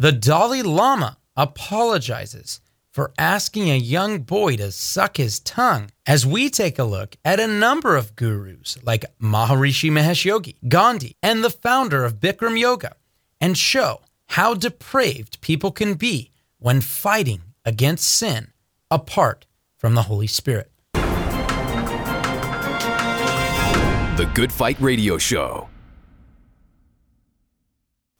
The Dalai Lama apologizes for asking a young boy to suck his tongue as we take a look at a number of gurus like Maharishi Mahesh Yogi, Gandhi, and the founder of Bikram Yoga and show how depraved people can be when fighting against sin apart from the Holy Spirit. The Good Fight Radio Show.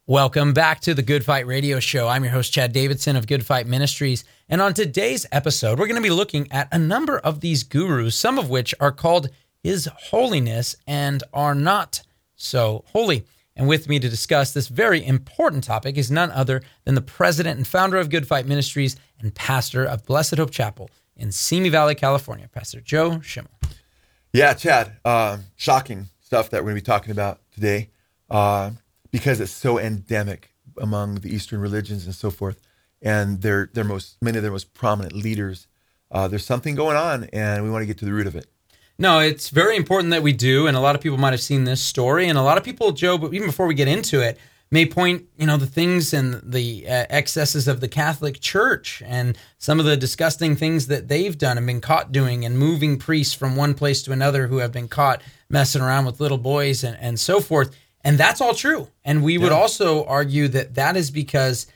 Welcome back to the Good Fight Radio Show. I'm your host, Chad Davidson of Good Fight Ministries. And on today's episode, we're going to be looking at a number of these gurus, some of which are called His Holiness and are not so holy. And with me to discuss this very important topic is none other than the president and founder of Good Fight Ministries and pastor of Blessed Hope Chapel in Simi Valley, California, Pastor Joe Schimmel. Yeah, Chad, uh, shocking stuff that we're going to be talking about today. Uh, because it's so endemic among the Eastern religions and so forth, and their their most many of their most prominent leaders. Uh, there's something going on, and we want to get to the root of it. No, it's very important that we do, and a lot of people might have seen this story, and a lot of people, Joe, but even before we get into it, may point, you know, the things and the uh, excesses of the Catholic Church and some of the disgusting things that they've done and been caught doing, and moving priests from one place to another who have been caught messing around with little boys and, and so forth. And that's all true. And we would also argue that that is because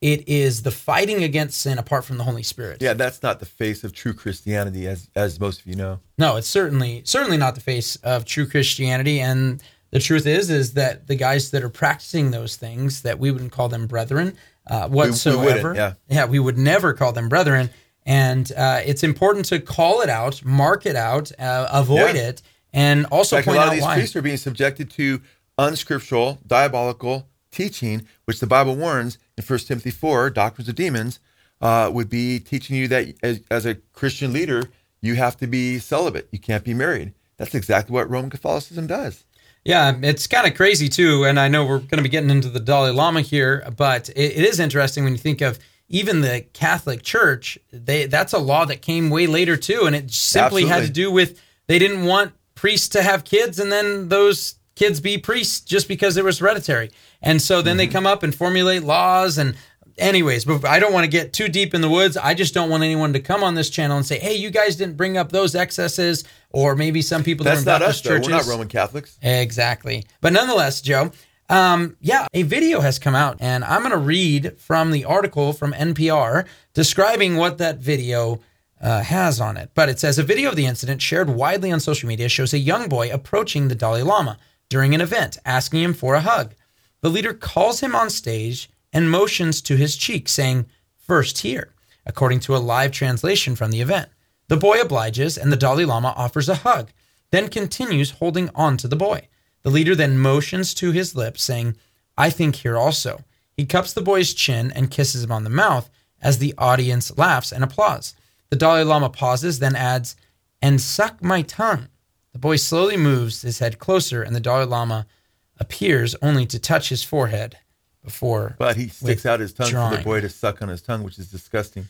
it is the fighting against sin apart from the Holy Spirit. Yeah, that's not the face of true Christianity, as as most of you know. No, it's certainly certainly not the face of true Christianity. And the truth is, is that the guys that are practicing those things that we wouldn't call them brethren uh, whatsoever. We, we yeah, yeah, we would never call them brethren. And uh, it's important to call it out, mark it out, uh, avoid Yeah. it, and also like a point lot out of these why. priests are being subjected to unscriptural, diabolical teaching, which the Bible warns in 1 Timothy 4, doctrines of demons, uh, would be teaching you that as, as a Christian leader, you have to be celibate. You can't be married. That's exactly what Roman Catholicism does. Yeah, it's kind of crazy too. And I know we're going to be getting into the Dalai Lama here, but it, it is interesting when you think of even the Catholic Church. They that's a law that came way later too, and it simply had to do with they didn't want priests to have kids, and then those kids be priests just because it was hereditary. And so then they come up and formulate laws and. Anyways, but I don't want to get too deep in the woods. I just don't want anyone to come on this channel and say, "Hey, you guys didn't bring up those excesses," or maybe some people that That's not us, though. churches. We're not Roman Catholics. Exactly. But nonetheless, Joe, um, yeah, a video has come out, and I'm going to read from the article from NPR describing what that video uh, has on it. But it says a video of the incident shared widely on social media shows a young boy approaching the Dalai Lama during an event, asking him for a hug. The leader calls him on stage and motions to his cheek, saying, First here, according to a live translation from the event. The boy obliges, and the Dalai Lama offers a hug, then continues holding on to the boy. The leader then motions to his lips, saying, I think here also. He cups the boy's chin and kisses him on the mouth as the audience laughs and applauds. The Dalai Lama pauses, then adds, And suck my tongue. The boy slowly moves his head closer, and the Dalai Lama appears only to touch his forehead before. But he sticks out his tongue for the boy to suck on his tongue, which is disgusting.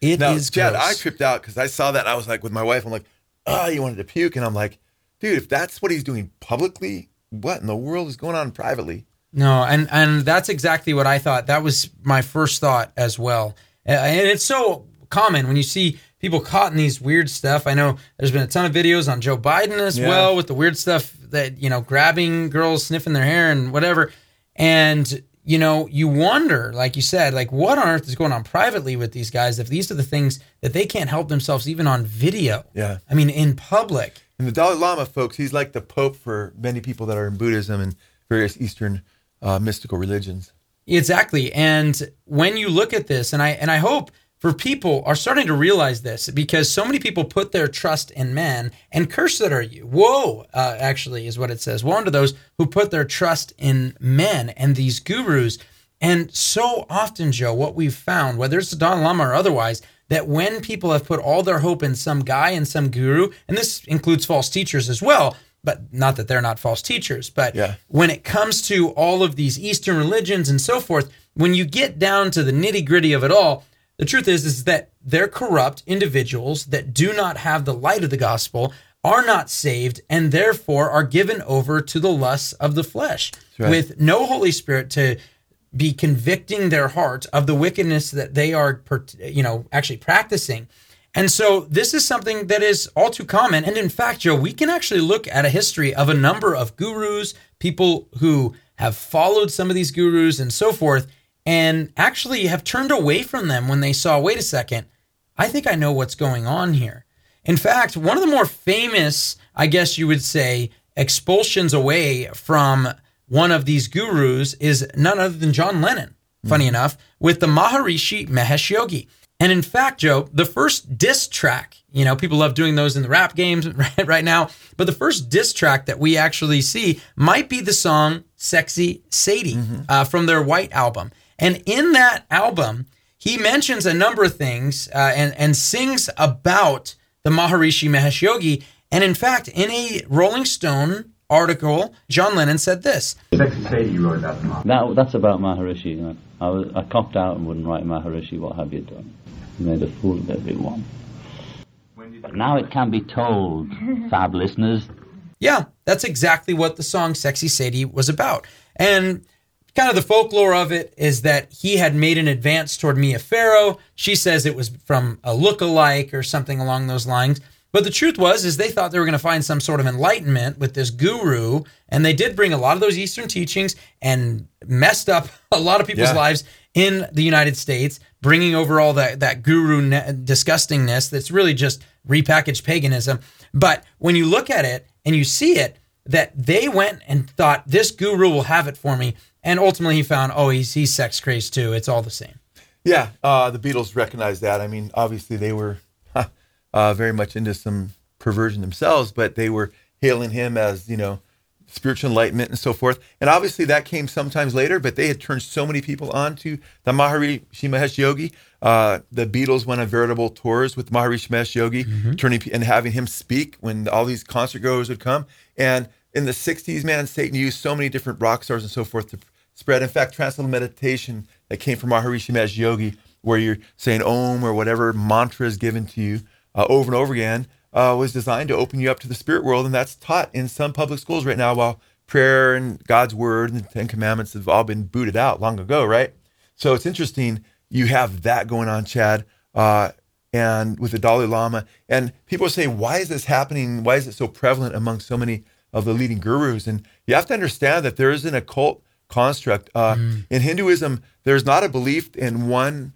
It Now, is Chad, gross. I tripped out because I saw that. I was like, with my wife, I'm like, ah, oh, you wanted to puke. And I'm like, dude, if that's what he's doing publicly, what in the world is going on privately? No, and and that's exactly what I thought. That was my first thought as well. And it's so common when you see people caught in these weird stuff. I know there's been a ton of videos on Joe Biden as Yeah. well with the weird stuff that you know grabbing girls, sniffing their hair, and whatever. And you know, you wonder, like you said, like what on earth is going on privately with these guys if these are the things that they can't help themselves even on video. Yeah. I mean, in public. And the Dalai Lama, folks, he's like the Pope for many people that are in Buddhism and various Eastern uh, mystical religions. Exactly. And when you look at this, and I and I hope for people are starting to realize this because so many people put their trust in men and cursed are you. Woe, uh, actually, is what it says. Woe unto those who put their trust in men and these gurus. And so often, Joe, what we've found, whether it's the Dalai Lama or otherwise, that when people have put all their hope in some guy and some guru, and this includes false teachers as well, but not that they're not false teachers, but Yeah. when it comes to all of these Eastern religions and so forth, when you get down to the nitty gritty of it all, the truth is is that they're corrupt individuals that do not have the light of the gospel, are not saved, and therefore are given over to the lusts of the flesh right. with no Holy Spirit to be convicting their heart of the wickedness that they are, you know, actually practicing. And so this is something that is all too common. And in fact, Joe, we can actually look at a history of a number of gurus, people who have followed some of these gurus and so forth, and actually have turned away from them when they saw, wait a second, I think I know what's going on here. In fact, one of the more famous, I guess you would say, expulsions away from one of these gurus is none other than John Lennon, funny mm enough, with the Maharishi Mahesh Yogi. And in fact, Joe, the first diss track, you know, people love doing those in the rap games right, right now, but the first diss track that we actually see might be the song Sexy Sadie mm-hmm. uh, from their White album. And in that album, he mentions a number of things uh, and, and sings about the Maharishi Mahesh Yogi. And in fact, in a Rolling Stone article, John Lennon said this. Sexy Sadie you wrote that That, that's about Maharishi. You know? I, was, I copped out and wouldn't write Maharishi, what have you done? You made a fool of everyone. But now it can be told, fab listeners. Yeah, that's exactly what the song Sexy Sadie was about. And kind of the folklore of it is that he had made an advance toward Mia Farrow. She says it was from a look-alike or something along those lines. But the truth was, is they thought they were going to find some sort of enlightenment with this guru, and they did bring a lot of those Eastern teachings and messed up a lot of people's yeah. lives in the United States, bringing over all that that guru ne- disgustingness that's really just repackaged paganism. But when you look at it and you see it, that they went and thought this guru will have it for me, and ultimately he found, oh, he's he's sex crazed too. It's all the same. Yeah, uh, the Beatles recognized that. I mean, obviously they were uh, very much into some perversion themselves, but they were hailing him as, you know, spiritual enlightenment and so forth. And obviously that came sometimes later, but they had turned so many people on to the Maharishi Mahesh Yogi. Uh, the Beatles went on veritable tours with Maharishi Mahesh Yogi, mm-hmm. turning and having him speak when all these concert goers would come. And in the 60s, man, Satan used so many different rock stars and so forth to spread. In fact, Transcendental Meditation that came from Maharishi Mahesh Yogi, where you're saying Om or whatever mantra is given to you, uh, over and over again uh, was designed to open you up to the spirit world, and that's taught in some public schools right now. While prayer and God's word and the Ten Commandments have all been booted out long ago, right? So it's interesting you have that going on, Chad, uh, and with the Dalai Lama, and people say, why is this happening? Why is it so prevalent among so many of the leading gurus? And you have to understand that there is an occult construct uh, mm. in Hinduism. There's not a belief in one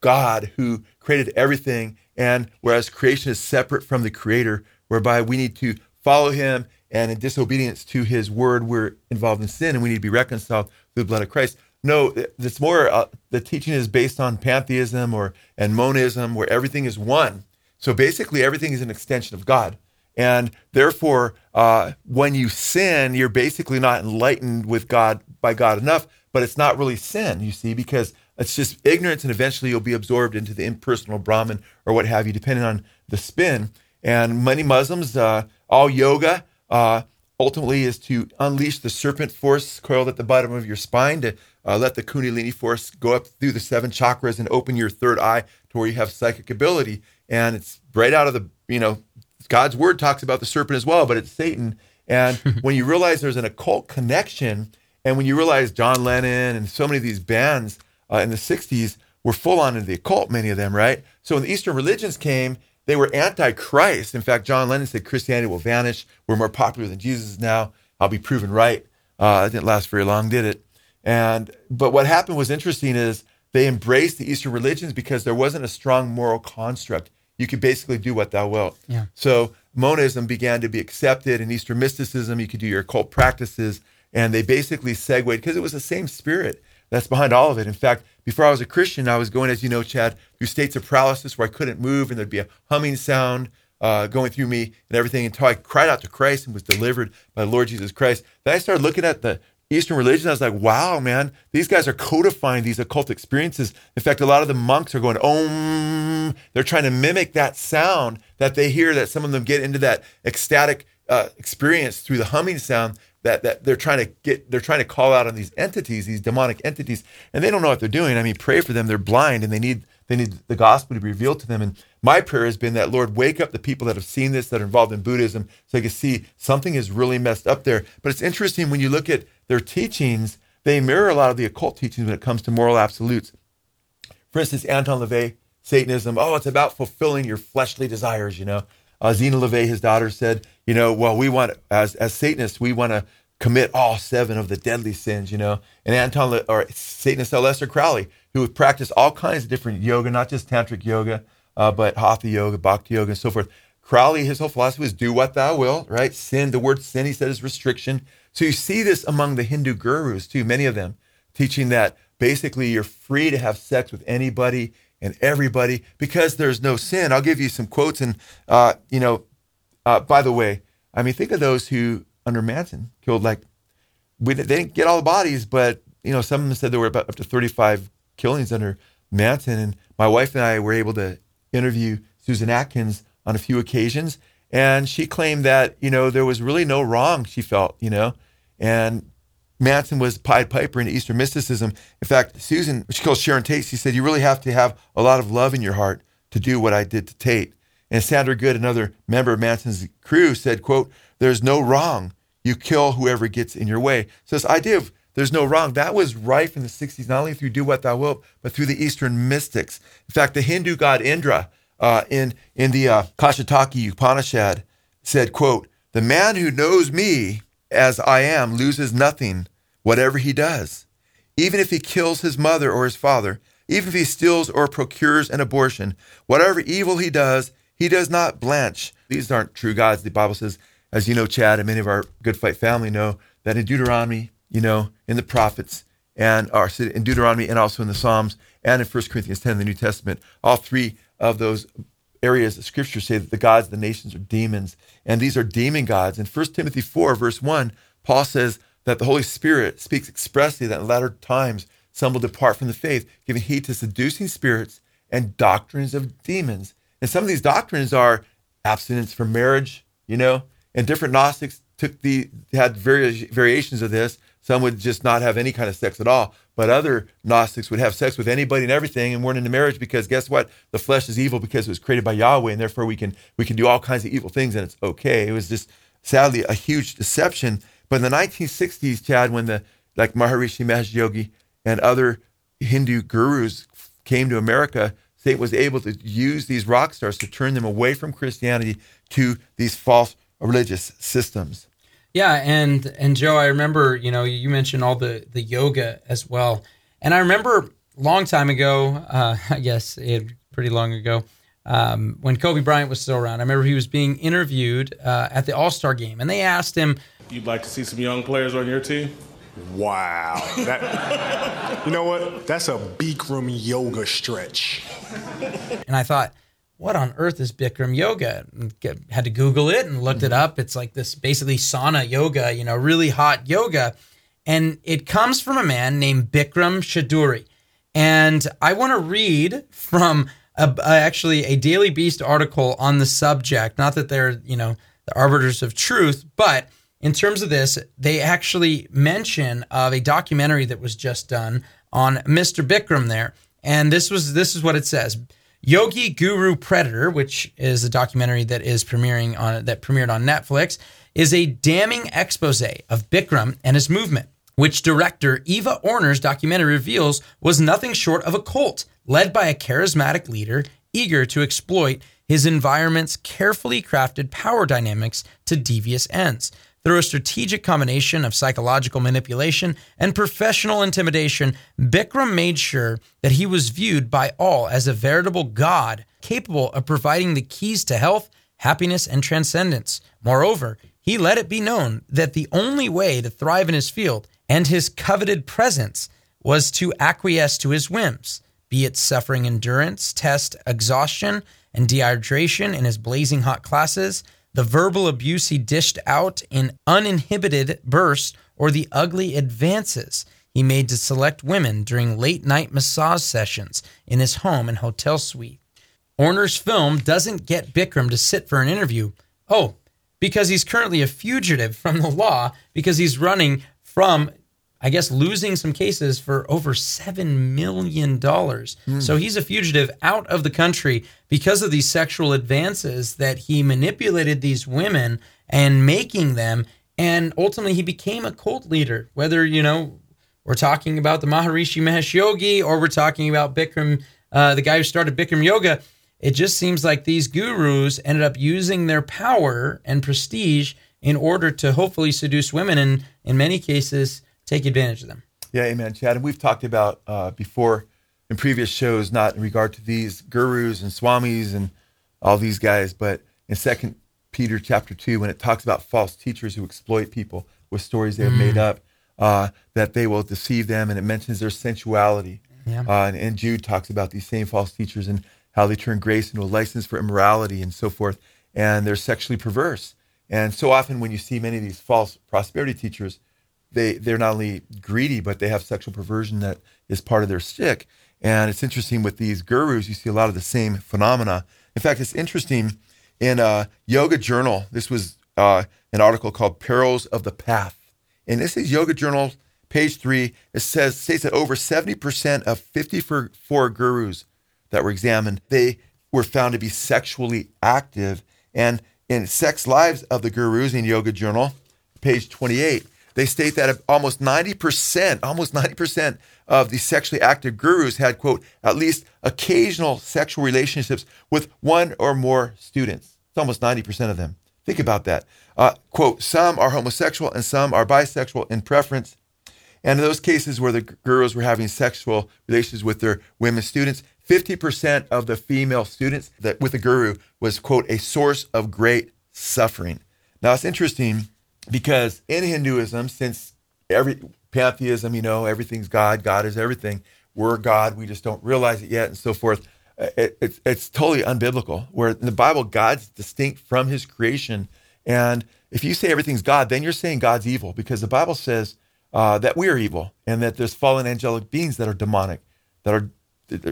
God who created everything and whereas creation is separate from the creator, whereby we need to follow him and in disobedience to his word, we're involved in sin and we need to be reconciled through the blood of Christ. No, it's more, uh, the teaching is based on pantheism or and monism, where everything is one. So basically, everything is an extension of God. And therefore, uh, when you sin, you're basically not enlightened with God by God enough, but it's not really sin, you see, because it's just ignorance, and eventually you'll be absorbed into the impersonal Brahman or what have you, depending on the spin. And many Muslims, uh, all yoga, uh, ultimately is to unleash the serpent force coiled at the bottom of your spine to uh, let the Kundalini force go up through the seven chakras and open your third eye to where you have psychic ability. And it's right out of the, you know, God's word talks about the serpent as well, but it's Satan. And when you realize there's an occult connection, and when you realize John Lennon and so many of these bands uh, in the 60s were full on into the occult, many of them, right? So when the Eastern religions came, they were anti-Christ. In fact, John Lennon said Christianity will vanish. We're more popular than Jesus now. I'll be proven right. Uh, it didn't last very long, did it? And but what happened was interesting is they embraced the Eastern religions because there wasn't a strong moral construct. You could basically do what thou wilt. Yeah. So monism began to be accepted in Eastern mysticism. You could do your occult practices, and they basically segued because it was the same spirit that's behind all of it. In fact, before I was a Christian, I was going, as you know, Chad, through states of paralysis where I couldn't move, and there'd be a humming sound uh, going through me and everything until I cried out to Christ and was delivered by the Lord Jesus Christ. Then I started looking at the Eastern religion. I was like, wow, man, these guys are codifying these occult experiences. In fact, a lot of the monks are going, om. They're trying to mimic that sound that they hear, that some of them get into that ecstatic uh, experience through the humming sound that that they're trying to get they're trying to call out on these entities, these demonic entities, and they don't know what they're doing. I mean, pray for them. They're blind and they need they need the gospel to be revealed to them. And my prayer has been that Lord, wake up the people that have seen this, that are involved in Buddhism, so they can see something is really messed up there. But it's interesting when you look at their teachings. they mirror a lot of the occult teachings when it comes to moral absolutes. For instance, Anton LaVey, Satanism, oh, it's about fulfilling your fleshly desires, you know. Uh, Zeena LaVey, his daughter, said, you know, well, we want, as, as Satanists, we want to commit all seven of the deadly sins, you know. And Anton, or Satanist Aleister Crowley, who would practice all kinds of different yoga, not just tantric yoga, uh, but hatha yoga, bhakti yoga, and so forth. Crowley, his whole philosophy was do what thou will, right? Sin, the word sin, he said, is restriction. So you see this among the Hindu gurus too, many of them teaching that basically you're free to have sex with anybody and everybody because there's no sin. I'll give you some quotes. And, uh, you know, uh, by the way, I mean, think of those who under Manson killed like, we, they didn't get all the bodies, but, you know, some of them said there were about up to 35 killings under Manson. And my wife and I were able to interview Susan Atkins on a few occasions. And she claimed that, you know, there was really no wrong, she felt, you know, and Manson was Pied Piper in Eastern mysticism. In fact, Susan, she calls Sharon Tate, she said, You really have to have a lot of love in your heart to do what I did to Tate. And Sandra Good, another member of Manson's crew, said, quote, There's no wrong. You kill whoever gets in your way. So this idea of there's no wrong, that was rife in the 60s, not only through Do What Thou Wilt, but through the Eastern mystics. In fact, the Hindu god Indra uh, in, in the uh, Kaushitaki Upanishad said, quote, The man who knows me as I am loses nothing, whatever he does. Even if he kills his mother or his father, even if he steals or procures an abortion, whatever evil he does, he does not blanch. These aren't true gods. The Bible says, as you know, Chad, and many of our Good Fight family know, that in Deuteronomy, you know, in the prophets, and or in Deuteronomy and also in the Psalms and in 1 Corinthians 10 the New Testament, all three of those areas of scripture say that the gods of the nations are demons, and these are demon gods. In 1 Timothy 4, verse 1, Paul says that the Holy Spirit speaks expressly that in latter times some will depart from the faith, giving heed to seducing spirits and doctrines of demons. And some of these doctrines are abstinence from marriage, you know, and different Gnostics took the had various variations of this. Some would just not have any kind of sex at all. But other Gnostics would have sex with anybody and everything and weren't into marriage because guess what? The flesh is evil because it was created by Yahweh and therefore we can we can do all kinds of evil things and it's okay. It was just sadly a huge deception. But in the 1960s, Chad, when the like Maharishi Mahesh Yogi and other Hindu gurus came to America, Satan was able to use these rock stars to turn them away from Christianity to these false religious systems. Yeah, and and Joe, I remember you know you mentioned all the the yoga as well, and I remember a long time ago, uh, I guess it pretty long ago, um, when Kobe Bryant was still around. I remember he was being interviewed uh, at the All Star game, and they asked him, "You'd like to see some young players on your team?" Wow. That, you know what? That's a Bikram yoga stretch. And I thought, what on earth is Bikram yoga? Get, had to Google it and looked mm-hmm. it up. It's like this basically sauna yoga, you know, really hot yoga. And it comes from a man named Bikram Choudhury. And I want to read from a, actually a Daily Beast article on the subject. Not that they're, you know, the arbiters of truth, but in terms of this, they actually mention of a documentary that was just done on Mr. Bikram there. And this was this is what it says. Yogi Guru Predator, which is a documentary that is premiering on that premiered on Netflix, is a damning expose of Bikram and his movement, which director Eva Orner's documentary reveals was nothing short of a cult led by a charismatic leader eager to exploit his environment's carefully crafted power dynamics to devious ends. Through a strategic combination of psychological manipulation and professional intimidation, Bikram made sure that he was viewed by all as a veritable god capable of providing the keys to health, happiness, and transcendence. Moreover, he let it be known that the only way to thrive in his field and his coveted presence was to acquiesce to his whims, be it suffering endurance, test exhaustion, and dehydration in his blazing hot classes the verbal abuse he dished out in uninhibited bursts, or the ugly advances he made to select women during late night massage sessions in his home and hotel suite. Orner's film doesn't get Bikram to sit for an interview. Oh, because he's currently a fugitive from the law because he's running from I guess, losing some cases for over $7 million. Mm. So he's a fugitive out of the country because of these sexual advances that he manipulated these women and making them. And ultimately, he became a cult leader, whether, you know, we're talking about the Maharishi Mahesh Yogi, or we're talking about Bikram, uh, the guy who started Bikram Yoga. It just seems like these gurus ended up using their power and prestige in order to hopefully seduce women and, in many cases, take advantage of them. Yeah, amen, Chad. And we've talked about uh, before in previous shows, not in regard to these gurus and swamis and all these guys, but in Second Peter chapter two, when it talks about false teachers who exploit people with stories they have Mm. made up, uh, that they will deceive them, and it mentions their sensuality. Yeah. Uh, and, and Jude talks about these same false teachers and how they turn grace into a license for immorality and so forth, and they're sexually perverse. And so often, when you see many of these false prosperity teachers, they they're not only greedy, but they have sexual perversion that is part of their stick. And it's interesting with these gurus, you see a lot of the same phenomena. In fact, it's interesting in a Yoga Journal. This was uh, an article called "Perils of the Path," and this is Yoga Journal, page three. It says states that over seventy percent of fifty-four gurus that were examined, they were found to be sexually active. And in Sex Lives of the Gurus in Yoga Journal, page 28, they state that almost 90%, almost 90% of the sexually active gurus had, quote, at least occasional sexual relationships with one or more students. It's almost 90% of them. Think about that. Uh, quote, some are homosexual and some are bisexual in preference. And in those cases where the gurus were having sexual relations with their women students, 50% of the female students that with the guru was, quote, a source of great suffering. Now it's interesting because in Hinduism, since every pantheism, you know, everything's God, God is everything, we're God, we just don't realize it yet, and so forth. uh, It, it's, it's totally unbiblical. Where in the Bible, God's distinct from his creation. And if you say everything's God, then you're saying God's evil because the Bible says uh, that we are evil and that there's fallen angelic beings that are demonic, that are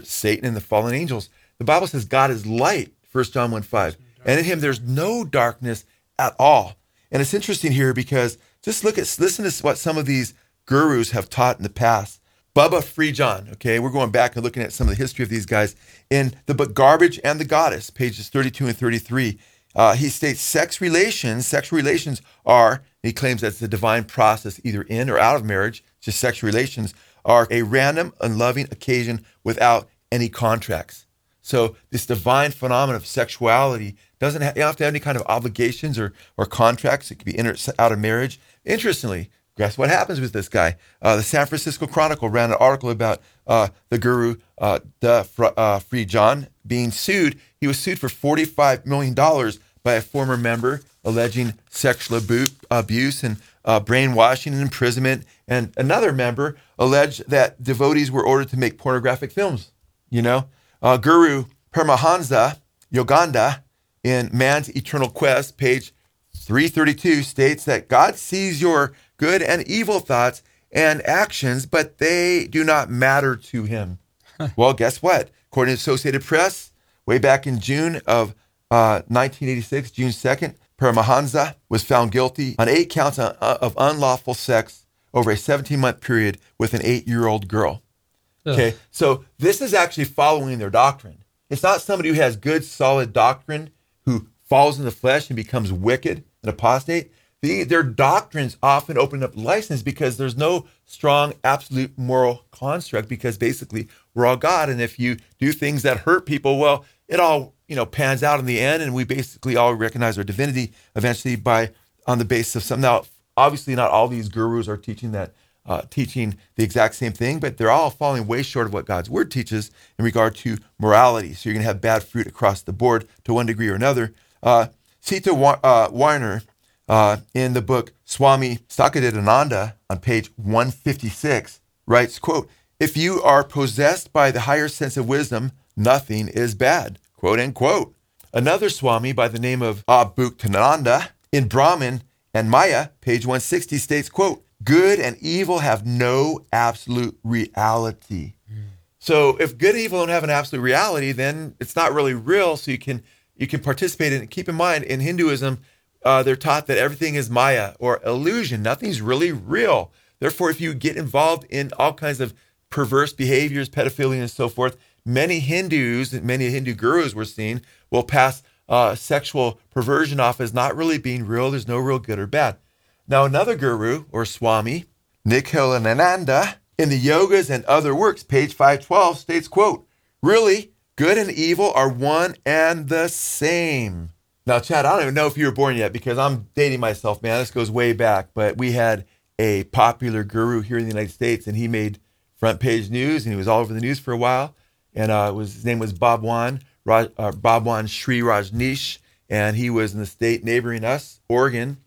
Satan and the fallen angels. The Bible says God is light, 1 John 1 5. And in him there's no darkness at all. And it's interesting here because just look at listen to what some of these gurus have taught in the past. Bubba Free John, okay, we're going back and looking at some of the history of these guys in the book Garbage and the Goddess, pages 32 and 33. Uh, he states sex relations, sexual relations are, he claims that's the divine process either in or out of marriage, just sexual relations, are a random, unloving occasion without any contracts. So this divine phenomenon of sexuality doesn't have, have to have any kind of obligations or, or contracts. It could be out of marriage. Interestingly, guess what happens with this guy? Uh, the San Francisco Chronicle ran an article about uh, the guru, uh, the Fr- uh, Free John, being sued. He was sued for $45 million by a former member alleging sexual abu- abuse and uh, brainwashing and imprisonment. And another member alleged that devotees were ordered to make pornographic films. You know, uh, Guru Paramahansa Yogananda in Man's Eternal Quest, page 332, states that God sees your good and evil thoughts and actions, but they do not matter to him. well, guess what? According to Associated Press, way back in June of uh, 1986, June 2nd, Paramahansa was found guilty on eight counts of of unlawful sex over a 17 month period with an eight year old girl. Okay, so this is actually following their doctrine. It's not somebody who has good, solid doctrine who falls in the flesh and becomes wicked and apostate. The, their doctrines often open up license because there's no strong, absolute moral construct because basically we're all God. And if you do things that hurt people, well, it all you know pans out in the end, and we basically all recognize our divinity eventually by on the basis of some. Now, obviously, not all these gurus are teaching that uh, teaching the exact same thing, but they're all falling way short of what God's word teaches in regard to morality. So you're going to have bad fruit across the board to one degree or another. Uh, Sita uh, Warner, uh, in the book Swami Satchidananda on page 156, writes, quote, if you are possessed by the higher sense of wisdom, nothing is bad, quote unquote. Another Swami by the name of Abhuktananda in Brahman and Maya, page 160, states, quote, good and evil have no absolute reality. So if good and evil don't have an absolute reality, then it's not really real. So you can you can participate in it. Keep in mind, in Hinduism, uh, they're taught that everything is Maya or illusion. Nothing's really real. Therefore, if you get involved in all kinds of perverse behaviors, pedophilia, and so forth, many Hindus, many Hindu gurus we're seeing, will pass uh, sexual perversion off as not really being real. There's no real good or bad. Now, another guru or Swami, Nikhilananda, in the yogas and other works, page 512 states, quote, really, good and evil are one and the same. Now, Chad, I don't even know if you were born yet because I'm dating myself, man. This goes way back, but we had a popular guru here in the United States, and he made front page news, and he was all over the news for a while. And uh, was his name was Bhagwan Raj, uh, Bhagwan Sri Rajneesh, and he was in the state neighboring us, Oregon,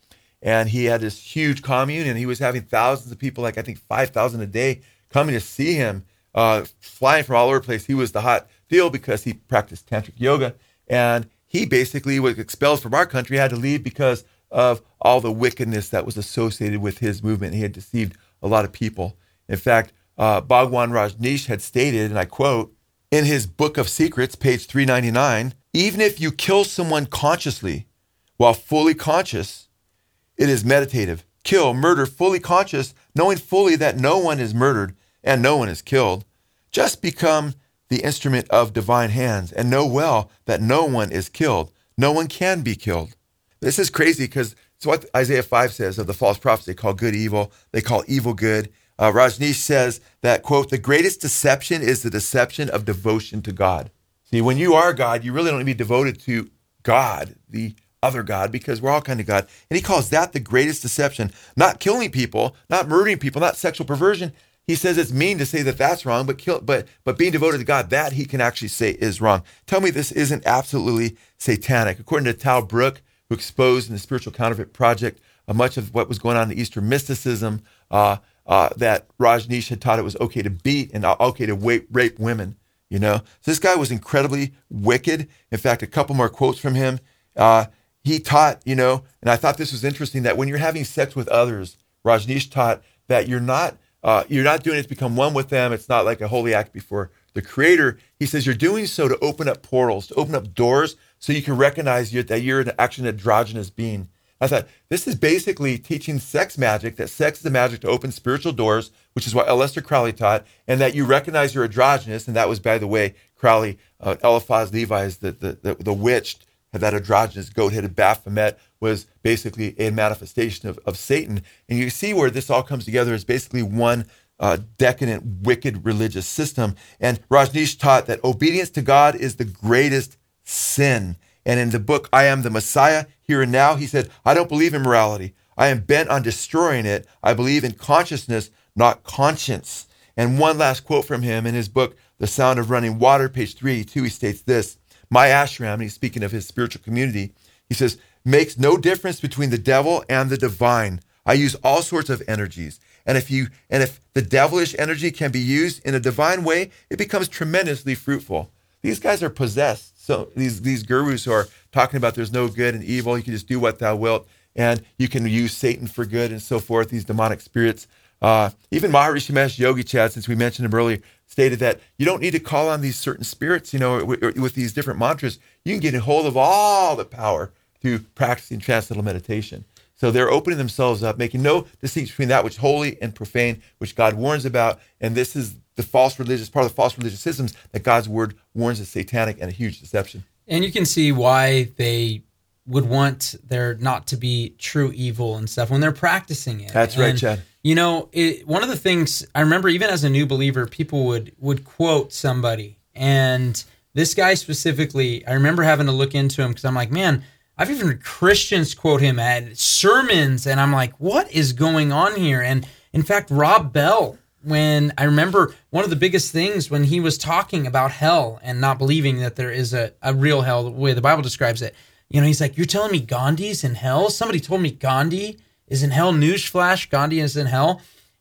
and he had this huge commune, and he was having thousands of people, like I think five thousand a day, coming to see him, uh, flying from all over the place. He was the hot deal because he practiced tantric yoga, and he basically was expelled from our country, had to leave because of all the wickedness that was associated with his movement. He had deceived a lot of people. In fact, uh, Bhagwan Rajneesh had stated, and I quote, in his Book of Secrets, page 399, even if you kill someone consciously while fully conscious, it is meditative. Kill, murder, fully conscious, knowing fully that no one is murdered and no one is killed. Just become the instrument of divine hands and know well that no one is killed. No one can be killed. This is crazy because it's what Isaiah 5 says of the false prophets. They call good evil, they call evil good. Uh, Rajneesh says that, quote, the greatest deception is the deception of devotion to God. See, when you are God, you really don't need to be devoted to God, the other God, because we're all kind of God. And he calls that the greatest deception. Not killing people, not murdering people, not sexual perversion. He says it's mean to say that that's wrong, but kill, but but being devoted to God, that he can actually say is wrong. Tell me this isn't absolutely satanic. According to Tal Brooke, who exposed in the Spiritual Counterfeit Project uh, much of what was going on in Eastern mysticism, uh, uh, that Rajneesh had taught it was okay to beat and okay to rape, rape women. You know, so this guy was incredibly wicked. In fact, a couple more quotes from him. Uh, he taught, you know, and I thought this was interesting that when you're having sex with others, Rajneesh taught that you're not uh, you're not doing it to become one with them. It's not like a holy act before the Creator. He says you're doing so to open up portals, to open up doors, so you can recognize you, that you're an actually an androgynous being. I thought this is basically teaching sex magic, that sex is the magic to open spiritual doors, which is what Aleister Crowley taught, and that you recognize you're androgynous. And that was, by the way, Crowley, uh, Eliphas Levi is the, the, the, the witch, that androgynous goat headed Baphomet was basically a manifestation of, of Satan. And you see where this all comes together is basically one uh, decadent, wicked religious system. And Rajneesh taught that obedience to God is the greatest sin. And in the book, I Am the Messiah, Here and Now, he said, I don't believe in morality. I am bent on destroying it. I believe in consciousness, not conscience. And one last quote from him in his book, The Sound of Running Water, page 382, he states this My ashram, and he's speaking of his spiritual community, he says, makes no difference between the devil and the divine. I use all sorts of energies. And if you and if the devilish energy can be used in a divine way, it becomes tremendously fruitful. These guys are possessed so these these gurus who are talking about there's no good and evil, you can just do what thou wilt, and you can use Satan for good and so forth. These demonic spirits. Uh, even Maharishi Mahesh Yogi Chad, since we mentioned him earlier, stated that you don't need to call on these certain spirits. You know, with, with these different mantras, you can get a hold of all the power through practicing transcendental meditation. So they're opening themselves up, making no distinction between that which is holy and profane, which God warns about. And this is the false religious part of the false religious systems that God's word warns is satanic and a huge deception. And you can see why they would want there not to be true evil and stuff when they're practicing it. That's right, Chad. You know, it, one of the things I remember, even as a new believer, people would would quote somebody, and this guy specifically, I remember having to look into him because I'm like, man, I've even heard Christians quote him at sermons, and I'm like, what is going on here? And in fact, Rob Bell, when I remember one of the biggest things when he was talking about hell and not believing that there is a, a real hell, the way the Bible describes it, you know, he's like, You're telling me Gandhi's in hell? Somebody told me Gandhi is in hell. Newsflash, Gandhi is in hell.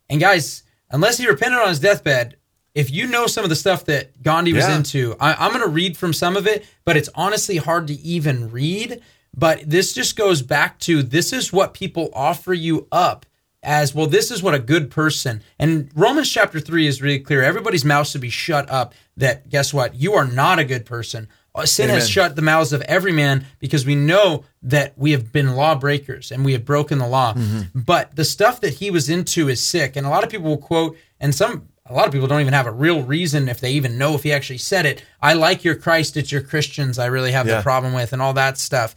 And guys, unless he repented on his deathbed, if you know some of the stuff that Gandhi was Yeah. into, I, I'm going to read from some of it, but it's honestly hard to even read. But this just goes back to this is what people offer you up as well. This is what a good person and Romans chapter three is really clear. Everybody's mouth should be shut up. That guess what? You are not a good person. Uh, Sin has shut the mouths of every man because we know that we have been lawbreakers and we have broken the law. But the stuff that he was into is sick. And a lot of people will quote, and some, a lot of people don't even have a real reason if they even know if he actually said it. I like your Christ, it's your Christians I really have Yeah. the problem with, and all that stuff.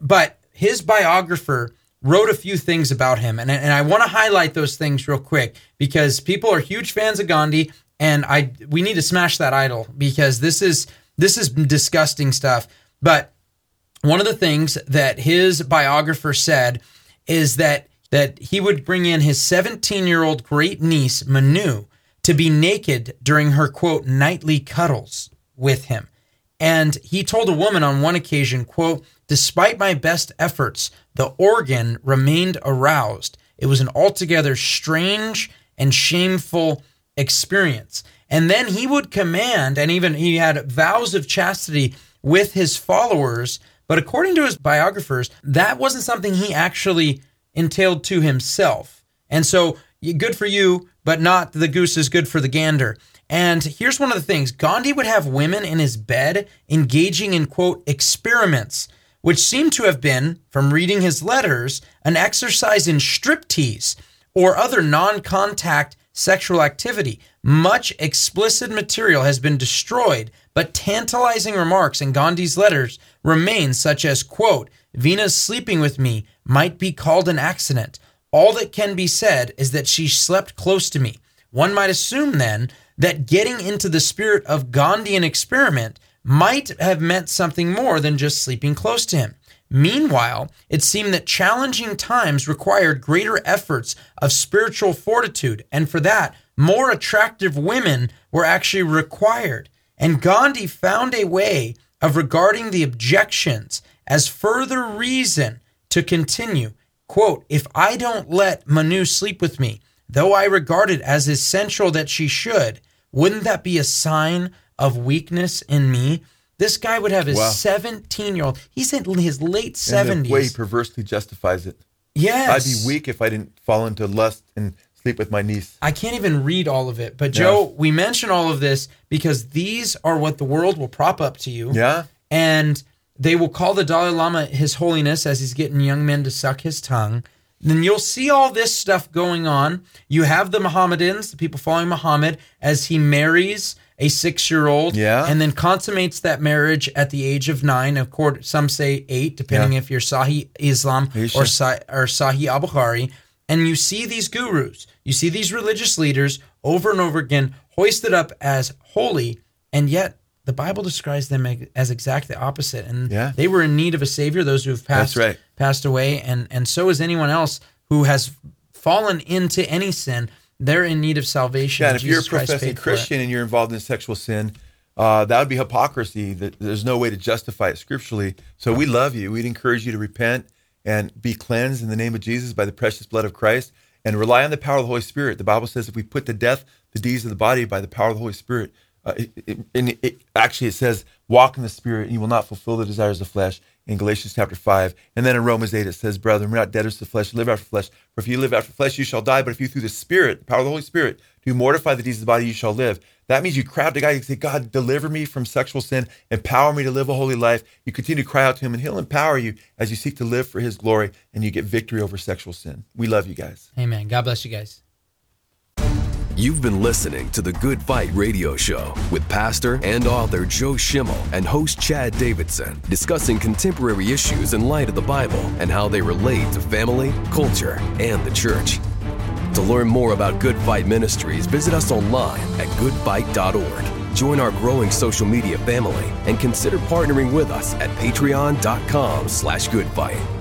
But his biographer wrote a few things about him, and and I want to highlight those things real quick because people are huge fans of Gandhi, and I we need to smash that idol because this is this is disgusting stuff. But one of the things that his biographer said is that that he would bring in his 17 year old great niece Manu to be naked during her quote nightly cuddles with him. And he told a woman on one occasion, quote, despite my best efforts, the organ remained aroused. It was an altogether strange and shameful experience. And then he would command, and even he had vows of chastity with his followers. But according to his biographers, that wasn't something he actually entailed to himself. And so, good for you, but not the goose is good for the gander. And here's one of the things Gandhi would have women in his bed engaging in, quote, experiments, which seem to have been, from reading his letters, an exercise in striptease or other non contact sexual activity. Much explicit material has been destroyed, but tantalizing remarks in Gandhi's letters remain, such as, quote, Vena's sleeping with me might be called an accident. All that can be said is that she slept close to me. One might assume then that getting into the spirit of Gandhian experiment might have meant something more than just sleeping close to him. Meanwhile, it seemed that challenging times required greater efforts of spiritual fortitude, and for that, more attractive women were actually required. And Gandhi found a way of regarding the objections as further reason to continue. Quote, if I don't let Manu sleep with me, though I regard it as essential that she should, wouldn't that be a sign of weakness in me? This guy would have his Wow. 17 year old, he's in his late 70s. And the way he perversely justifies it. Yes. I'd be weak if I didn't fall into lust and sleep with my niece. I can't even read all of it. But Joe, we mention all of this because these are what the world will prop up to you. Yeah? And they will call the Dalai Lama His Holiness as he's getting young men to suck his tongue. Then you'll see all this stuff going on. You have the Mohammedans, the people following Muhammad, as he marries a six year old Yeah. and then consummates that marriage at the age of nine. Of course, some say eight, depending Yeah. if you're Sahih Islam or, Sa- or Sahih Al Bukhari. And you see these gurus, you see these religious leaders over and over again hoisted up as holy, and yet the Bible describes them as exactly the opposite. And Yeah. they were in need of a savior, those who have passed, right. passed away, and, and so is anyone else who has fallen into any sin. They're in need of salvation. Yeah, and if you're a professing paid for it. Christian and you're involved in sexual sin, uh, that would be hypocrisy. That there's no way to justify it scripturally. So we love you. We'd encourage you to repent and be cleansed in the name of Jesus by the precious blood of Christ, and rely on the power of the Holy Spirit. The Bible says if we put to death the deeds of the body by the power of the Holy Spirit, uh, it, it, and it, actually it says walk in the Spirit, and you will not fulfill the desires of the flesh. In Galatians chapter five, and then in Romans eight it says, "Brethren, we're not debtors to the flesh, live after flesh. For if you live after flesh, you shall die. But if you through the Spirit, the power of the Holy Spirit, do mortify the deeds of the body, you shall live." That means you cry out to God. You say, "God, deliver me from sexual sin. Empower me to live a holy life." You continue to cry out to Him, and He'll empower you as you seek to live for His glory, and you get victory over sexual sin. We love you guys. Amen. God bless you guys. You've been listening to the Good Fight Radio Show with pastor and author Joe Schimmel and host Chad Davidson, discussing contemporary issues in light of the Bible and how they relate to family, culture, and the church. To learn more about Good Fight Ministries, visit us online at goodfight.org. Join our growing social media family and consider partnering with us at patreon.com slash goodfight.